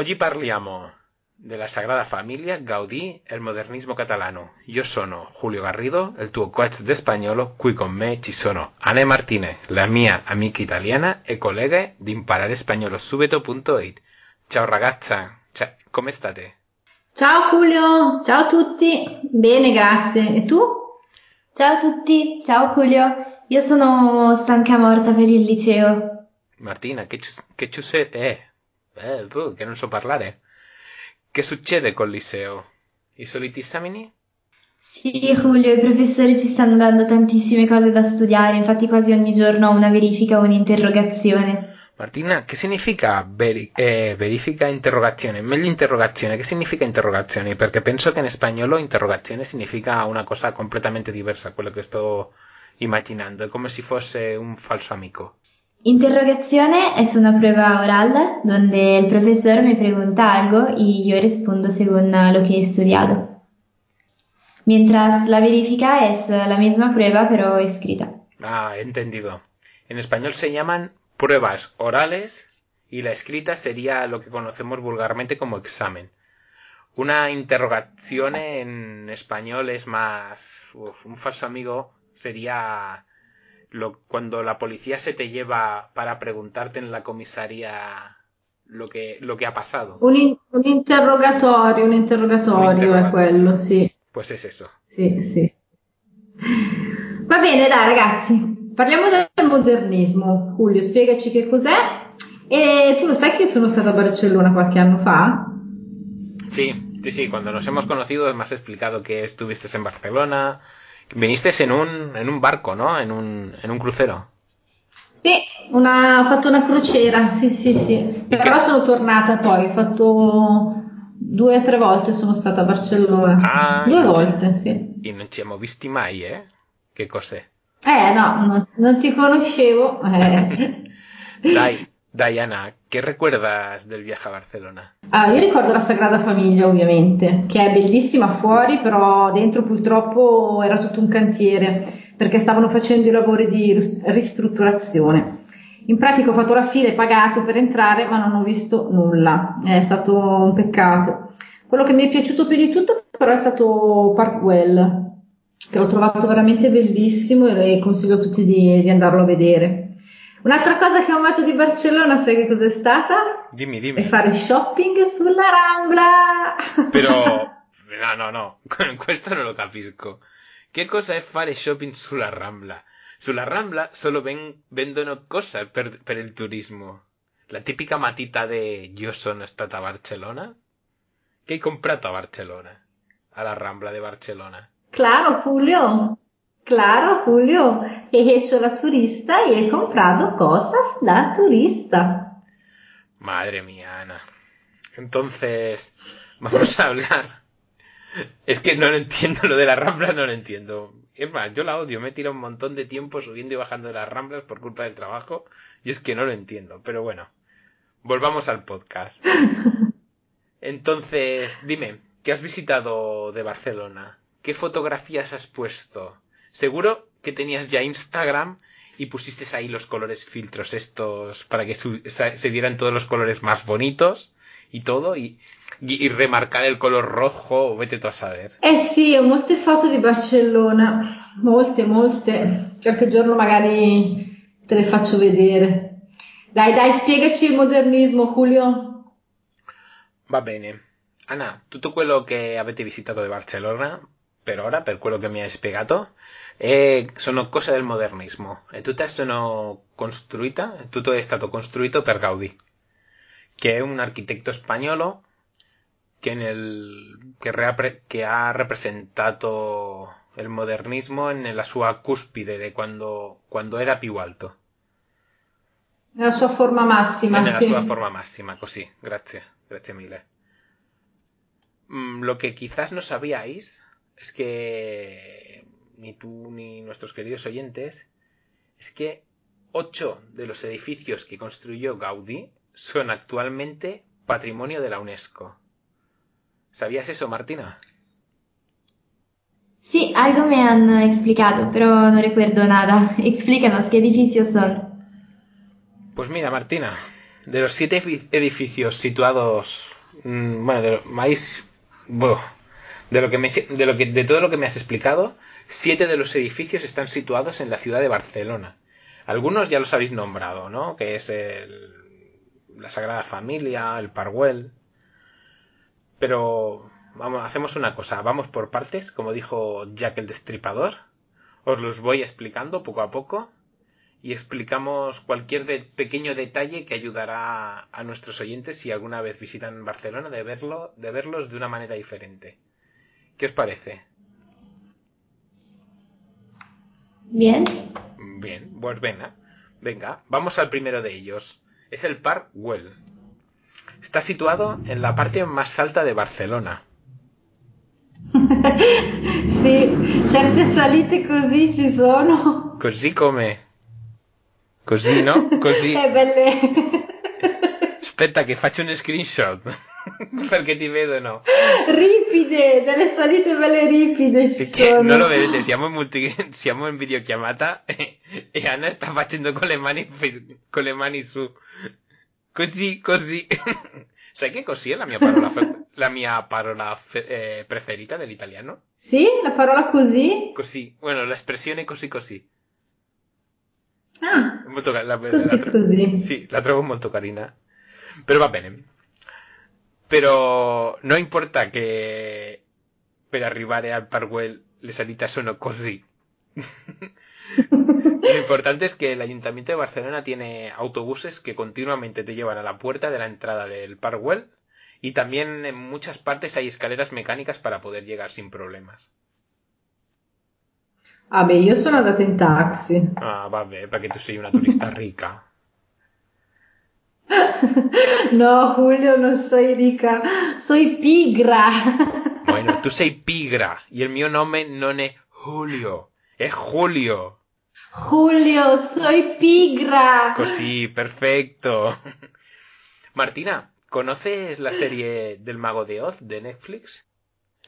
Oggi parliamo della Sagrada Famiglia, Gaudì e il modernismo catalano. Io sono Julio Garrido, il tuo coach di spagnolo. Qui con me ci sono Anne Martinez, la mia amica italiana e collega di imparerespagnolo.subito.it. Ciao ragazza, Ciao, come state? Ciao Julio, ciao a tutti. Bene, grazie. E tu? Ciao a tutti, ciao Julio. Io sono stanca morta per il liceo. Martina, che, che succede? Eh, eh, tu, che non so parlare. Che succede col liceo? I soliti esami? Sì, Julio, i professori ci stanno dando tantissime cose da studiare, infatti quasi ogni giorno ho una verifica o un'interrogazione. Martina, che significa veri- eh, verifica interrogazione? Meglio interrogazione, che significa interrogazione? Perché penso che in spagnolo interrogazione significa una cosa completamente diversa a quello che sto immaginando, è come se fosse un falso amico. Interrogazione es una prueba oral donde el profesor me pregunta algo y yo respondo según lo que he estudiado. Mientras la verifica es la misma prueba pero escrita. Ah, entendido. En español se llaman pruebas orales y la escrita sería lo que conocemos vulgarmente como examen. Una interrogación en español es más... un falso amigo sería lo, cuando la policía se te lleva para preguntarte en la comisaría lo che, lo che ha passato. Un, un, interrogatorio, un interrogatorio è quello, sì. Pues es eso. Sì, sì. Va bene, dai ragazzi, parliamo del modernismo. Julio, spiegaci che cos'è. E tu lo sai che io sono stata a Barcellona qualche anno fa? Sì, sì, sì, quando nos hemos conocido me has explicado que estuviste en Barcelona, Viniste en un, en un barco, ¿no? En un, en un crucero. Sì, una, ho fatto una crociera, sì, sì, sì. Però che... sono tornata poi, ho fatto due o tre volte sono stata a Barcellona. Ah, due volte, sì. E non ci siamo visti mai, eh? Che cos'è? Eh, no, non, non ti conoscevo. Eh. Dai, Diana, che recuerdas del viaje a Barcellona? Ah, io ricordo la Sagrada Famiglia, ovviamente, che è bellissima fuori, però dentro purtroppo era tutto un cantiere, perché stavano facendo i lavori di ristrutturazione. In pratica ho fatto la fila e pagato per entrare, ma non ho visto nulla. È stato un peccato. Quello che mi è piaciuto più di tutto però è stato Parkwell, che l'ho trovato veramente bellissimo e consiglio a tutti di, di andarlo a vedere. Un'altra cosa che ho amato di Barcellona, sai che cos'è stata? Dimmi, dimmi. È fare shopping sulla Rambla. Però, no, no, no, questo non lo capisco. Che cosa è fare shopping sulla Rambla? Sulla Rambla solo ven vendono cose per, per il turismo. La tipica matita de io sono stata a Barcellona. Che hai comprato a Barcellona? Alla Rambla de Barcellona. Claro, Julio. Claro, Julio, he hecho la turista y he comprado cosas da turista. Madre mía, Ana. Entonces, vamos a hablar. Es que no lo entiendo, lo de las ramblas no lo entiendo. Es más, yo la odio, me he tirado un montón de tiempo subiendo y bajando de las ramblas por culpa del trabajo y es que no lo entiendo. Pero bueno, volvamos al podcast. Entonces, dime, ¿qué has visitado de Barcelona? ¿Qué fotografías has puesto? Seguro que tenías ya Instagram y pusiste ahí los colores filtros estos para que se vieran todos los colores más bonitos y todo y, y, remarcar el color rojo, vete tú a saber. Eh sì, ho molte foto di Barcellona, molte, molte. Qualche giorno magari te le faccio vedere. Dai, dai, spiegaci il modernismo, Julio. Va bene. Ana, tutto quello che avete visitato di Barcellona per ora, per quello che mi hai spiegato, e sono cose del modernismo. E tutte sono costruite, tutto è stato costruito per Gaudí, che è un architetto spagnolo che, nel, che, ha rappresentato il modernismo nella sua cuspide, di quando, quando era più alto. Nella sua forma massima. Nella sì. sua forma massima, così, grazie, grazie mille. Mm, lo que quizás no sabíais es que ni tú ni nuestros queridos oyentes, es que ocho de los edificios que construyó Gaudí son actualmente patrimonio de la UNESCO. ¿Sabías eso, Martina? Sí, algo me han explicado, pero no recuerdo nada. Explícanos qué edificios son. Pues mira, Martina, de los siete edificios situados, mm, bueno, de, más, de lo que de todo lo que me has explicado, siete de los edificios están situados en la ciudad de Barcelona. Algunos ya los habéis nombrado, ¿no? Que es el, la Sagrada Familia, el Parwell. Pero vamos, hacemos una cosa, vamos por partes, como dijo Jack el Destripador. Os los voy explicando poco a poco y explicamos cualquier pequeño detalle que ayudará a nuestros oyentes si alguna vez visitan Barcelona de verlo, de verlos de una manera diferente. ¿Qué os parece? Bien. Bien, pues venga. Venga, vamos al primero de ellos. Es el Park Well. Está situado en la parte más alta de Barcelona. sì, certe salite così ci sono. Così come? Così, no? Così. È belle. Aspetta che faccio un screenshot. Perché ti vedono. Ripide, delle salite belle ripide ci Perché sono. non lo vedete, siamo in, multi... siamo in videochiamata e, e Anna sta facendo con le mani, con le mani su. Così, così. Sai che così è la mia parola, fe... la mia parola fe... eh, preferita dell'italiano? Sì, la parola così? Così, bueno, l'espressione così così. Ah, Molto la, così la tro- così. Sì, la trovo molto carina. Però va bene. Però non importa che per arrivare al Parkwell le salite sono così. Lo importante es que el Ayuntamiento de Barcelona tiene autobuses que continuamente te llevan a la puerta de la entrada del Parkwell y también en muchas partes hay escaleras mecánicas para poder llegar sin problemas. Ah beh, io sono andata in taxi. Ah, vabbè, perché tu sei una turista ricca. No, Julio, non soy rica, soy pigra. Bueno, tu sei pigra y el mio nome non è Julio, è Julio. Julio, soy pigra. Così, perfecto. Martina, ¿conoces la serie del Mago de Oz de Netflix?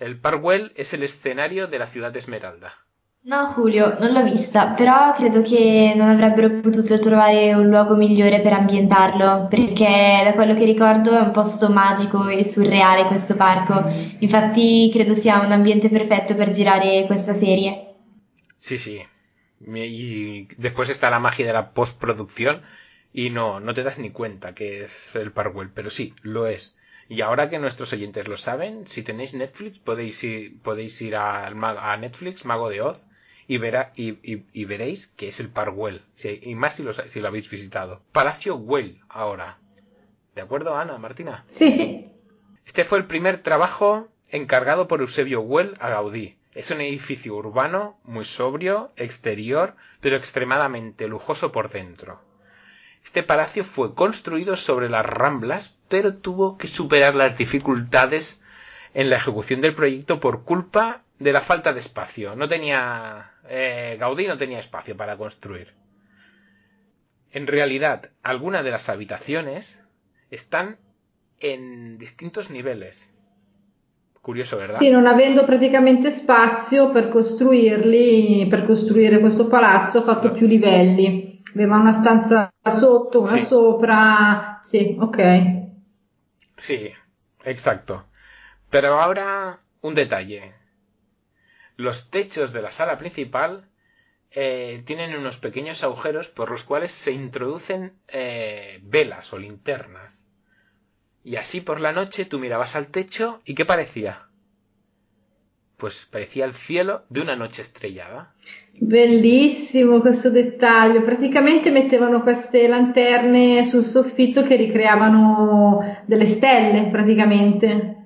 El Parkwell es el escenario de la ciudad de Esmeralda. No, Julio, non l'ho vista, però credo che non avrebbero potuto trovare un luogo migliore per ambientarlo, perché da quello che ricordo è un posto magico e surreale questo parco. Infatti credo sia un ambiente perfetto per girare questa serie. Sí. Y después está la magia de la postproducción y no, no te das ni cuenta que es el Parkwell, pero sí, lo es. Y ahora que nuestros oyentes lo saben, si tenéis Netflix podéis ir, podéis ir ma- a Netflix, Mago de Oz, y, verá, y, y- y veréis que es el Parkwell. Si- y más si lo, si lo habéis visitado. Palacio Well, ahora. ¿De acuerdo, Ana, Martina? Sì. Este fue el primer trabajo encargado por Eusebio Well a Gaudí. Es un edificio urbano, muy sobrio, exterior, pero extremadamente lujoso por dentro. Este palacio fue construido sobre las Ramblas, pero tuvo que superar las dificultades en la ejecución del proyecto por culpa de la falta de espacio. No tenía eh, Gaudí no tenía espacio para construir. En realidad, algunas de las habitaciones están en distintos niveles. Curioso, ¿verdad? Sì, non avendo praticamente spazio per costruirli, per costruire questo palazzo, ha fatto No. più livelli. Aveva una stanza sotto, una sopra. Sì, ok. Sí, exacto. Pero ahora un detalle. Los techos de la sala principal eh, tienen unos pequeños agujeros por los cuales se introducen eh, velas o linternas. Y así por la noche tú mirabas al techo y ¿qué parecía? Pues parecía el cielo de una noche estrellada. Bellissimo questo dettaglio. Praticamente mettevano queste lanterne sul soffitto che ricreavano delle stelle, praticamente.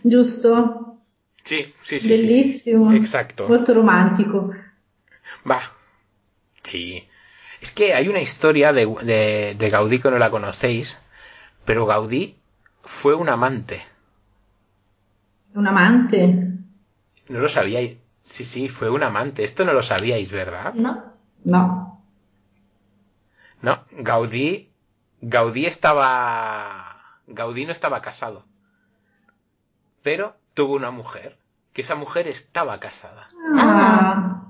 Giusto? Sí, sí, sí. sí, sí. Bellissimo. Exacto. Molto romantico. Va. Sí. Es que hay una historia de, de, de Gaudí que no la conocéis, pero Gaudí fue un amante. Un amante? No lo sabíais. Sí, sí, fue un amante. Esto no lo sabíais, ¿verdad? No? No. No, Gaudí. Gaudí estaba. Gaudí no estaba casado. Pero tuvo una mujer. Que esa mujer estaba casada. Ah.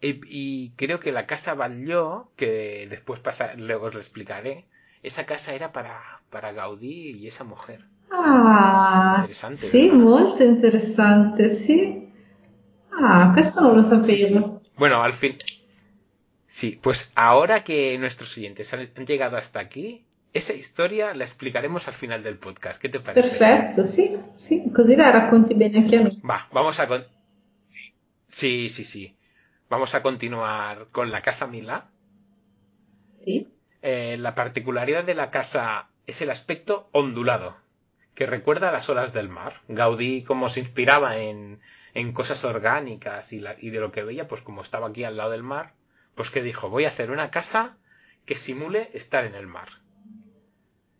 Y, y creo que la casa Batlló, que después pasa, luego os lo explicaré, esa casa era para, para Gaudí y esa mujer. Ah, Interessante, sì, vero? molto interessante, sì. Ah, questo non lo sapevo. Bueno, al fin. Sí, pues ahora que nuestros oyentes han, han llegado hasta aquí, esa historia la explicaremos al final del podcast. ¿Qué te parece? Perfetto, sì, sì, così la racconti bene anche a noi. Va, vamos a... con- Sí, sí, sí. Vamos a continuar con la casa Milá. Sì. Eh, la particularidad de la casa es el aspecto ondulado, que recuerda a las olas del mar. Gaudí, como se inspiraba en, en cosas orgánicas y, la- y de lo que veía, pues como estaba aquí al lado del mar, pues que dijo, voy a hacer una casa que simule estar en el mar.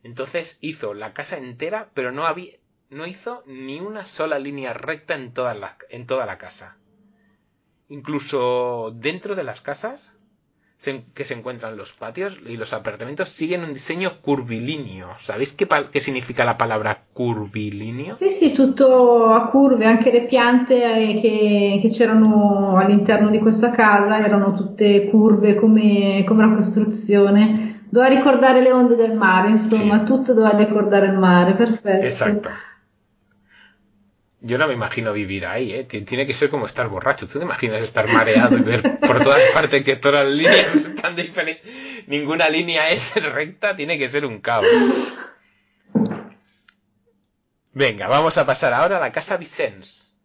Entonces hizo la casa entera, pero no había, no hizo ni una sola línea recta en toda la, en toda la casa. Incluso dentro de las casas que se encuentran los patios y los apartamentos siguen un diseño curvilíneo. ¿Sabéis qué, significa la palabra curvilíneo? Sì, sì, tutto a curve, anche le piante eh, che, che c'erano all'interno di questa casa erano tutte curve come, come una costruzione. Doveva ricordare le onde del mare, insomma, Sì. tutto doveva ricordare il mare, perfetto. Exacto. Yo no me imagino vivir ahí, ¿eh? Ti- Tiene que ser como estar borracho. ¿Tú te imaginas estar mareado y ver por todas partes que todas las líneas están diferentes? Ninguna línea es recta, tiene que ser un caos. Venga, vamos a pasar ahora a la casa Vicens.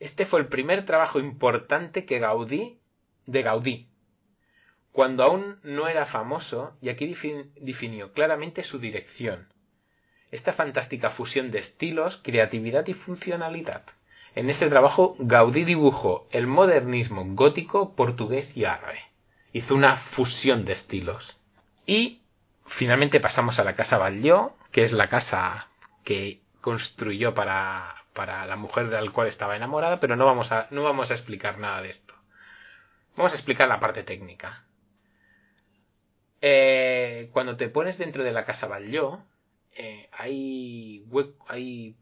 Este fue el primer trabajo importante que Gaudí, de Gaudí, cuando aún no era famoso, y aquí defin- definió claramente su dirección esta fantástica fusión de estilos, creatividad y funcionalidad. En este trabajo, Gaudí dibujó el modernismo gótico, portugués y árabe. Hizo una fusión de estilos. Y finalmente pasamos a la casa Batlló, que es la casa que construyó para, para la mujer de la cual estaba enamorada, pero no vamos, a, no vamos a explicar nada de esto. Vamos a explicar la parte técnica. Eh, cuando te pones dentro de la casa Batlló, eh, hay,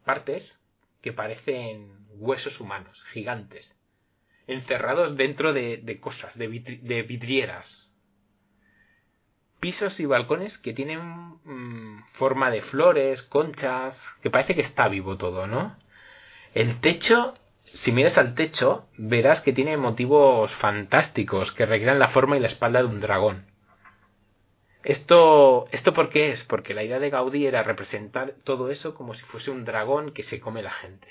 partes que parecen huesos humanos, gigantes, encerrados dentro de, cosas, de vidrieras. Pisos y balcones que tienen mm, forma de flores, conchas, que parece que está vivo todo, ¿no? El techo, si miras al techo, verás que tiene motivos fantásticos que recrean la forma y la espalda de un dragón. Esto, ¿Esto por qué es? Porque la idea de Gaudí era representar todo eso como si fuese un dragón que se come la gente.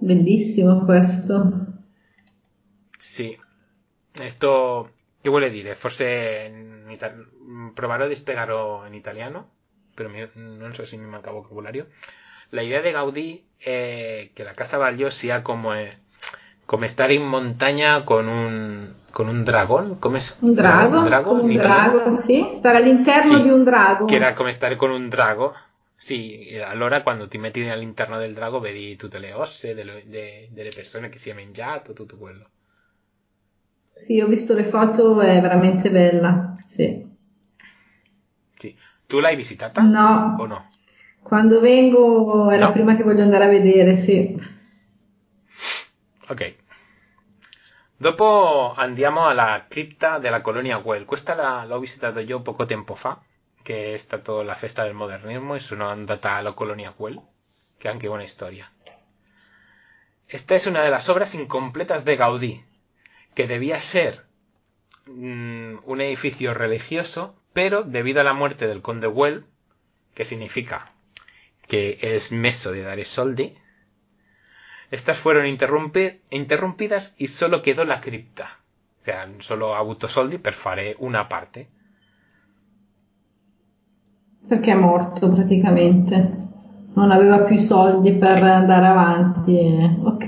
Bellissimo questo. Sì. Esto, che vuole dire? Forse in proverò a spiegarlo in italiano, pero mi- non so se mi manca vocabulario. La idea de Gaudí es que la casa Batlló sea como, eh, como estar en montaña con un, con un dragón. ¿Cómo es? Un drago, drago come in un drago, sì. Stare all'interno Sì, di un drago. Che era come stare con un drago. Sì, allora quando ti metti all'interno del drago vedi tutte le osse delle, de- delle persone che si è mangiato, tutto quello. Sì, ho visto le foto, è veramente bella. Sì. Sì. Tu l'hai visitata? No, O no? quando vengo è la No? prima che voglio andare a vedere, sì. Ok. Dopo andiamo alla cripta della colonia Güell. Questa la- l'ho visitato io poco tempo fa, che è stata la festa del modernismo e sono andata alla colonia che ha anche una storia. Esta es una de las obras incompletas de Gaudí, que debía ser mm, un edificio religioso, pero debido a la muerte del conde Güell, que significa que es meso de dare soldi, estas fueron interrumpidas y solo quedó la cripta. O sea, solo ha avuto soldi per fare una parte. Perché è morto praticamente. Non aveva più soldi per Sì. andare avanti. e- Ok.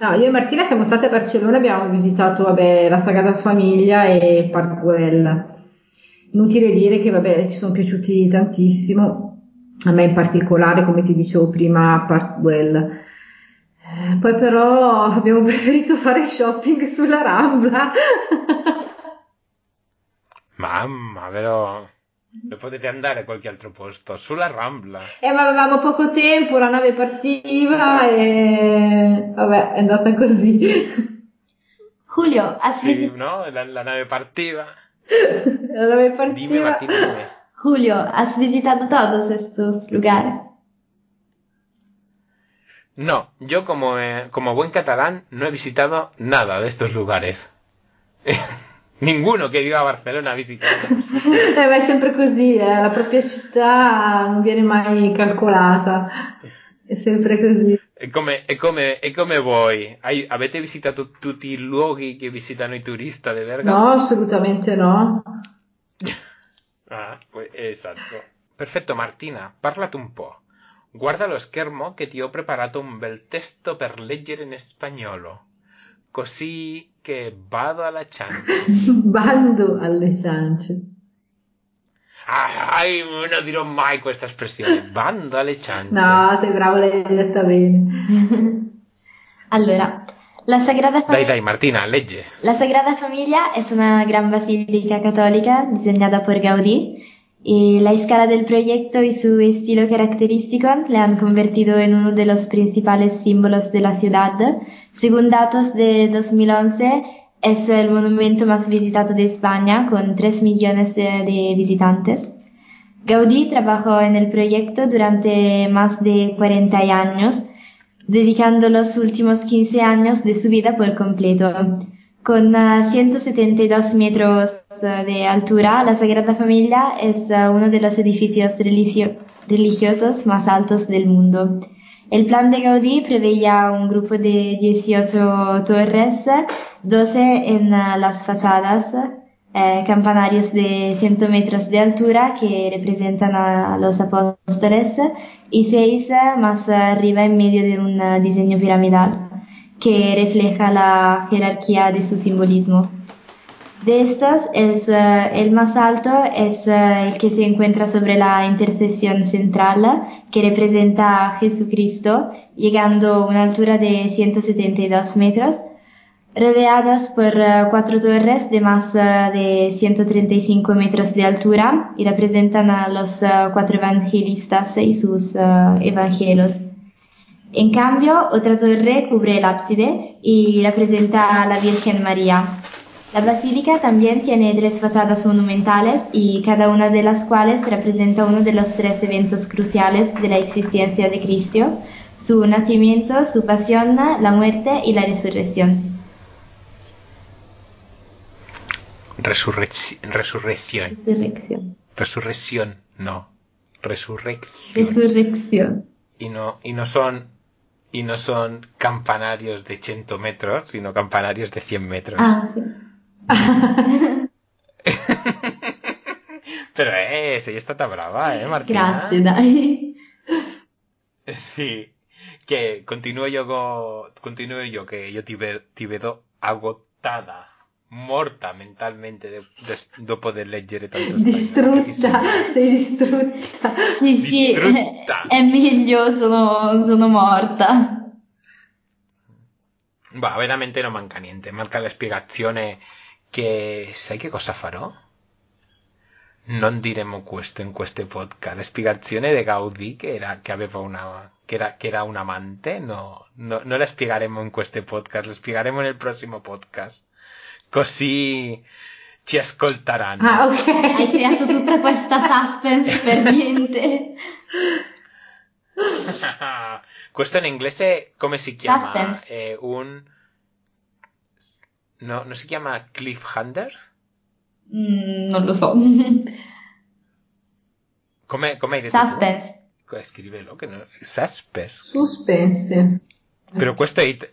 No, io e Martina siamo state a Barcellona, abbiamo visitato vabbè, la Sagrada Famiglia e Park Güell. Inutile dire che vabbè, ci sono piaciuti tantissimo, a me in particolare, come ti dicevo prima, Park Güell. Eh, Poi però abbiamo preferito fare shopping sulla Rambla. Mamma, però... Non potete andare a qualche altro posto, sulla Rambla. Eh, ma avevamo poco tempo, la nave partiva e vabbè, è andata così. Julio, has, Sì, no? La, la nave partiva. Allora me partiva... Dime, Martina, dime. Julio, ¿has visitado todos estos lugares? No, yo como, eh, como buen catalán no he visitado nada de estos lugares. Ninguno che viva a Barcellona ha visitato. Eh, ma è sempre così, eh, la propria città non viene mai calcolata. È sempre così. È come, è come, è come voi. Hai- avete visitato tutti i luoghi che visitano i turisti di Bergamo? No, assolutamente no. Ah, pues, esatto. Perfetto, Martina, parlati un po'. Guarda lo schermo che ti ho preparato un bel testo per leggere in spagnolo. Così che vado alla ciance. Bando alle ciance. Ah, ai, non dirò mai questa espressione. Bando alle ciance. No, sei bravo, l'hai detta bene. Allora, la Sagrada Dai, Familia... dai, Martina, legge. La Sagrada Familia es una gran basílica católica diseñada por Gaudí y la escala del proyecto y su estilo característico le han convertido en uno de los principales símbolos de la ciudad. Según datos de 2011, es el monumento más visitado de España con 3 millones de, de visitantes. Gaudí trabajó en el proyecto durante más de 40 años, dedicando los últimos 15 años de su vida por completo. Con ah, 172 metros ah, de altura, la Sagrada Familia es ah, uno de los edificios religio- religiosos más altos del mundo. El plan de Gaudí preveía un grupo de 18 torres, 12 en ah, las fachadas, eh, campanarios de 100 metros de altura que representan a los apóstoles y seis eh, más arriba en medio de un eh, diseño piramidal que refleja la jerarquía de su simbolismo. De estos, es, eh, el más alto es eh, el que se encuentra sobre la intersección central, que representa a Jesucristo, llegando a una altura de 172 metros, rodeadas por eh, cuatro torres de más de 135 metros de altura y representan a los eh, cuatro evangelistas y sus eh, evangelios. En cambio, otra torre cubre el ábside y representa a la Virgen María. La basílica también tiene tres fachadas monumentales y cada una de las cuales representa uno de los tres eventos cruciales de la existencia de Cristo, su nacimiento, su pasión, la muerte y la resurrección. Resurrec- resurrección. Resurrección. Resurrección, no. Resurrección. Resurrección. Y no, y no son, y no son campanarios de 100 metros, sino campanarios de 100 metros. Ah, sí. Però eh, sei stata brava, eh, Martina? Grazie, dai. Sí. Que continuo yo co- continuo yo que yo ti, ve- ti vedo agotada, morta mentalmente de, de- dopo di leggere tanto spagnolo. Distrutta, sei distrutta. Sì, sì, Distrutta. è meglio, sono, sono morta. Va, veramente non manca niente, manca la spiegazione che sai che cosa farò? Non diremo questo in questo podcast. La spiegazione di Gaudì che era che aveva una che era, che era un amante, no, no, non la spiegheremo in questo podcast, la spiegheremo nel prossimo podcast. Così ci ascolteranno. Ah, ok. Hai creato tutta questa suspense per niente. Questo in inglese come si chiama? Suspense. Eh, un no, non si chiama cliffhanger? Mm, non lo so. Come, come hai detto tu? Suspense. Co- Scrivelo, che no... Suspense. Suspense. Però questo è... it-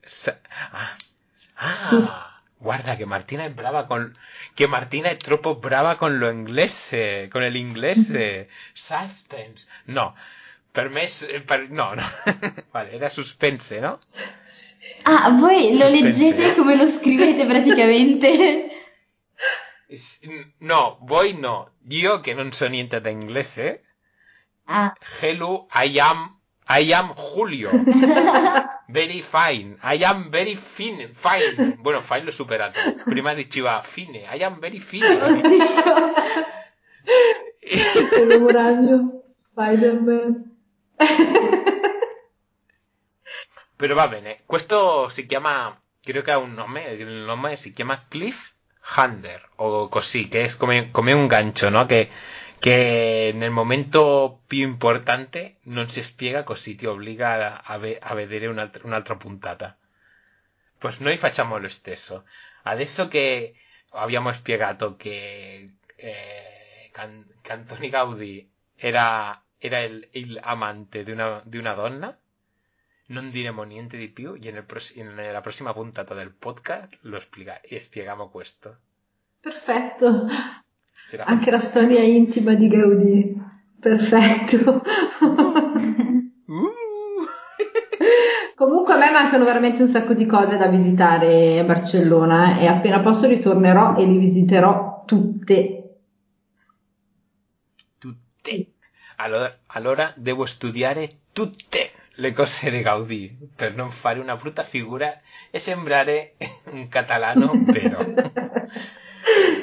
sa- Ah, ah, guarda che Martina è brava con... Che Martina è troppo brava con lo inglese, con l'inglese. Suspense. No, per me... è- per- No, no. vale, era suspense, no? Ah, voi lo Suspense. leggete come lo scrivete praticamente? No, voi no. Io che non so niente da inglese. Ah, Hello, I am... I am Julio. Very fine. I am very fine. Fine. Bueno, fine l'ho superato. Prima diceva fine. I am very fine. Spider-Man. Però va bene. Questo si chiama... Creo che ha un nome. Il nome si chiama Cliff Hander o così, che è come, come un gancio, no? Che, che nel momento più importante non si spiega così ti obbliga a, a vedere un'altra, un'altra puntata. Pues noi facciamo lo stesso. Adesso che abbiamo spiegato che eh, Can- Cantoni Gaudì era, era il, amante di una, una donna, non diremo niente di più e pros- nella prossima puntata del podcast lo spiega- spieghiamo questo. Perfetto. Anche la storia intima di Gaudì. Perfetto. Uh! Comunque a me mancano veramente un sacco di cose da visitare a Barcellona e appena posso ritornerò e li visiterò tutte. tutte. Allora, allora devo studiare tutte le cose di Gaudì per non fare una brutta figura e sembrare un catalano vero.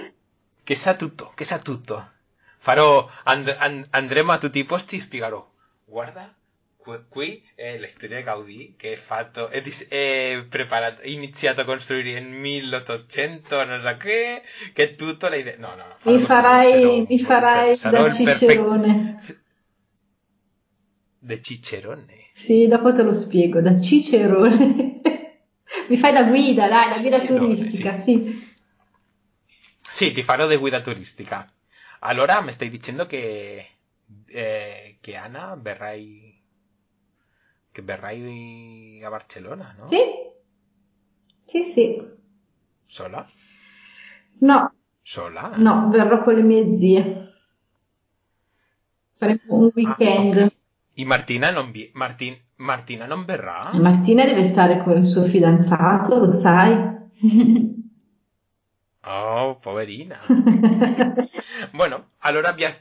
che sa tutto, che sa tutto. Farò, and- and- andremo a tutti i posti e spiegherò. Guarda, qui, è la storia di Gaudì che è fatto, è, è preparato, è iniziato a costruire nel 1800, non so che, che è tutto l'idea. No, no, no. farò Mi farai, mi farai sarò da Cicerone. De Cicerone. Sì, dopo te lo spiego, da Cicerone. Mi fai da guida, dai, da guida turistica, sì. Sì, ti farò de guida turistica. Allora mi stai dicendo che, eh, che Ana verrai, che verrai a Barcellona, no? Sì? Sì, sì. Sola? No, Sola? no, verrò con le mie zie. Faremo un weekend. Ah, ok. E Martina non, vi- Martin- Martina non verrà? Martina deve stare con il suo fidanzato, lo sai. Oh, poverina. Bueno, allora vi, as-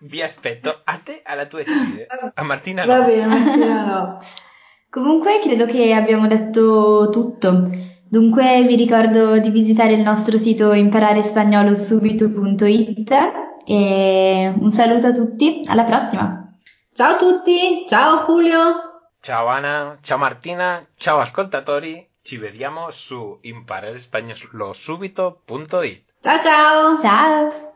vi aspetto a te alla tua zia. A Martina no. Va bene, Martina no. Comunque credo che abbiamo detto tutto. Dunque vi ricordo di visitare il nostro sito impararespagnolo.subito.it e un saluto a tutti, alla prossima! Ciao a tutti, ciao Julio. Ciao Ana, ciao Martina, ciao ascoltatori. Ci vediamo su impararespagnolo subito.it. Ciao ciao. Ciao!